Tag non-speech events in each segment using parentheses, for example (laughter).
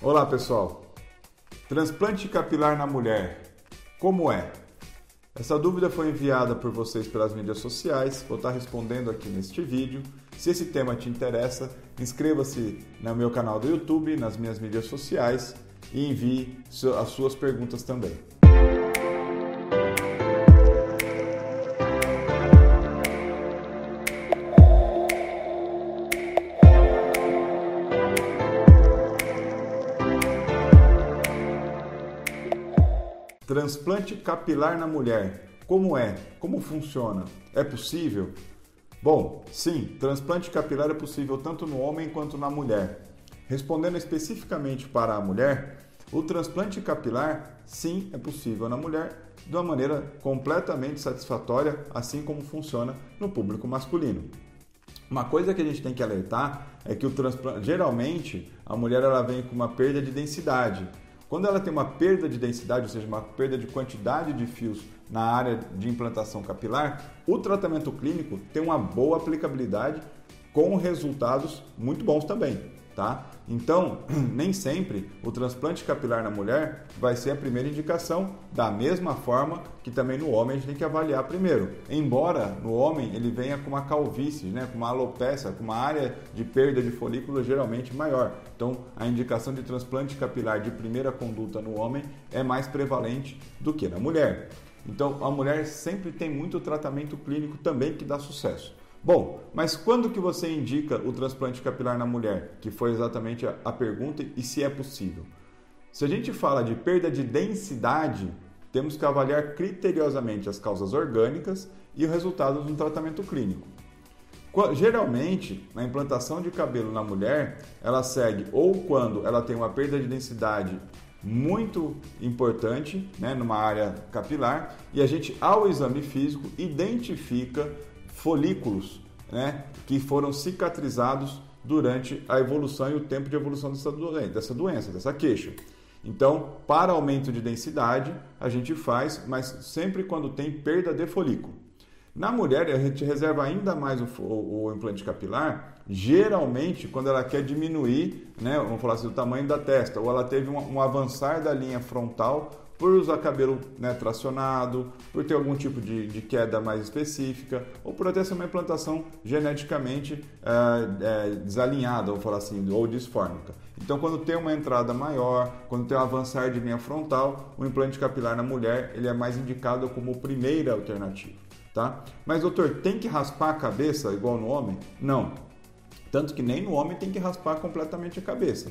Olá pessoal, transplante capilar na mulher, como é? Essa dúvida foi enviada por vocês pelas mídias sociais, vou estar respondendo aqui neste vídeo. Se esse tema te interessa, inscreva-se no meu canal do YouTube, nas minhas mídias sociais e envie as suas perguntas também. Transplante capilar na mulher. Como é? Como funciona? É possível? Bom, sim, transplante capilar é possível tanto no homem quanto na mulher. Respondendo especificamente para a mulher, o transplante capilar sim é possível na mulher de uma maneira completamente satisfatória, assim como funciona no público masculino. Uma coisa que a gente tem que alertar é que o transplante, geralmente a mulher ela vem com uma perda de densidade. Quando ela tem uma perda de densidade, ou seja, uma perda de quantidade de fios na área de implantação capilar, o tratamento clínico tem uma boa aplicabilidade com resultados muito bons também tá? Então, (clears throat) nem sempre o transplante capilar na mulher vai ser a primeira indicação, da mesma forma que também no homem a gente tem que avaliar primeiro. Embora no homem ele venha com uma calvície, né, com uma alopecia, com uma área de perda de folículo geralmente maior. Então, a indicação de transplante capilar de primeira conduta no homem é mais prevalente do que na mulher. Então, a mulher sempre tem muito tratamento clínico também que dá sucesso. Bom, mas quando que você indica o transplante capilar na mulher? Que foi exatamente a, pergunta e se é possível. Se a gente fala de perda de densidade, temos que avaliar criteriosamente as causas orgânicas e o resultado de um tratamento clínico. Geralmente, na implantação de cabelo na mulher, ela segue ou quando ela tem uma perda de densidade muito importante, né, numa área capilar, e a gente, ao exame físico, identifica folículos né, que foram cicatrizados durante a evolução e o tempo de evolução dessa doença, dessa, doença, dessa queixa. Então, para aumento de densidade, a gente faz, mas sempre quando tem perda de folículo. Na mulher, a gente reserva ainda mais o, o, o, implante capilar, geralmente quando ela quer diminuir, né, vamos falar assim, o tamanho da testa, ou ela teve um, um avançar da linha frontal por usar cabelo né, tracionado, por ter algum tipo de, de, queda mais específica, ou por até ser uma implantação geneticamente é, é, desalinhada, vou falar assim, ou disfórmica. Então, quando tem uma entrada maior, quando tem um avançar de linha frontal, o implante capilar na mulher ele é mais indicado como primeira alternativa. Tá? Mas, doutor, tem que raspar a cabeça igual no homem? Não. Tanto que nem no homem tem que raspar completamente a cabeça.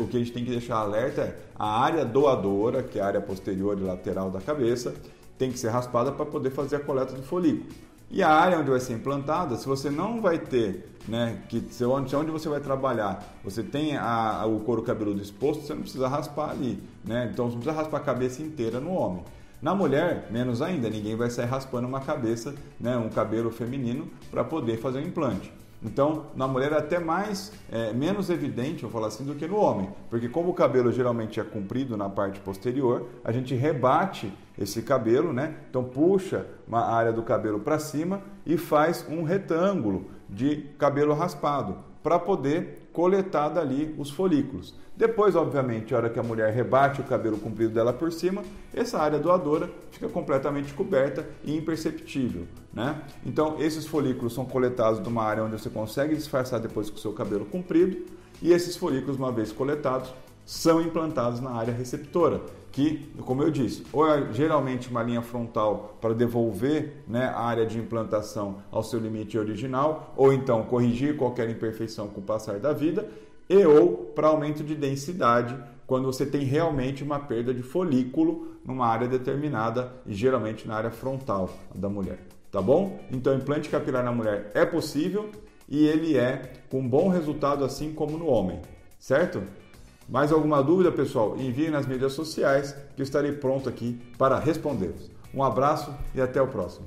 O que a gente tem que deixar alerta é a área doadora, que é a área posterior e lateral da cabeça, tem que ser raspada para poder fazer a coleta do folículo. E a área onde vai ser implantada, se você não vai ter, né, que se onde, onde você vai trabalhar, você tem a, a, o couro cabeludo exposto, você não precisa raspar ali, né? Então você não precisa raspar a cabeça inteira no homem. Na mulher, menos ainda, ninguém vai sair raspando uma cabeça, né, um cabelo feminino para poder fazer o implante. Então, na mulher é até mais, é, menos evidente, eu falar assim, do que no homem. Porque como o cabelo geralmente é comprido na parte posterior, a gente rebate esse cabelo, né? Então puxa uma área do cabelo para cima e faz um retângulo de cabelo raspado para poder coletar dali os folículos. Depois, obviamente, a hora que a mulher rebate o cabelo comprido dela por cima, essa área doadora fica completamente coberta e imperceptível. Né? Então, esses folículos são coletados de uma área onde você consegue disfarçar depois com o seu cabelo comprido, e esses folículos, uma vez coletados, são implantados na área receptora, que, como eu disse, ou é geralmente uma linha frontal para devolver né, a área de implantação ao seu limite original, ou então corrigir qualquer imperfeição com o passar da vida, e ou para aumento de densidade, quando você tem realmente uma perda de folículo numa área determinada e geralmente na área frontal da mulher. Tá bom? Então, implante capilar na mulher é possível e ele é com bom resultado, assim como no homem, certo? Mais alguma dúvida, pessoal? Envie nas mídias sociais que estarei pronto aqui para responder. Um abraço e até o próximo.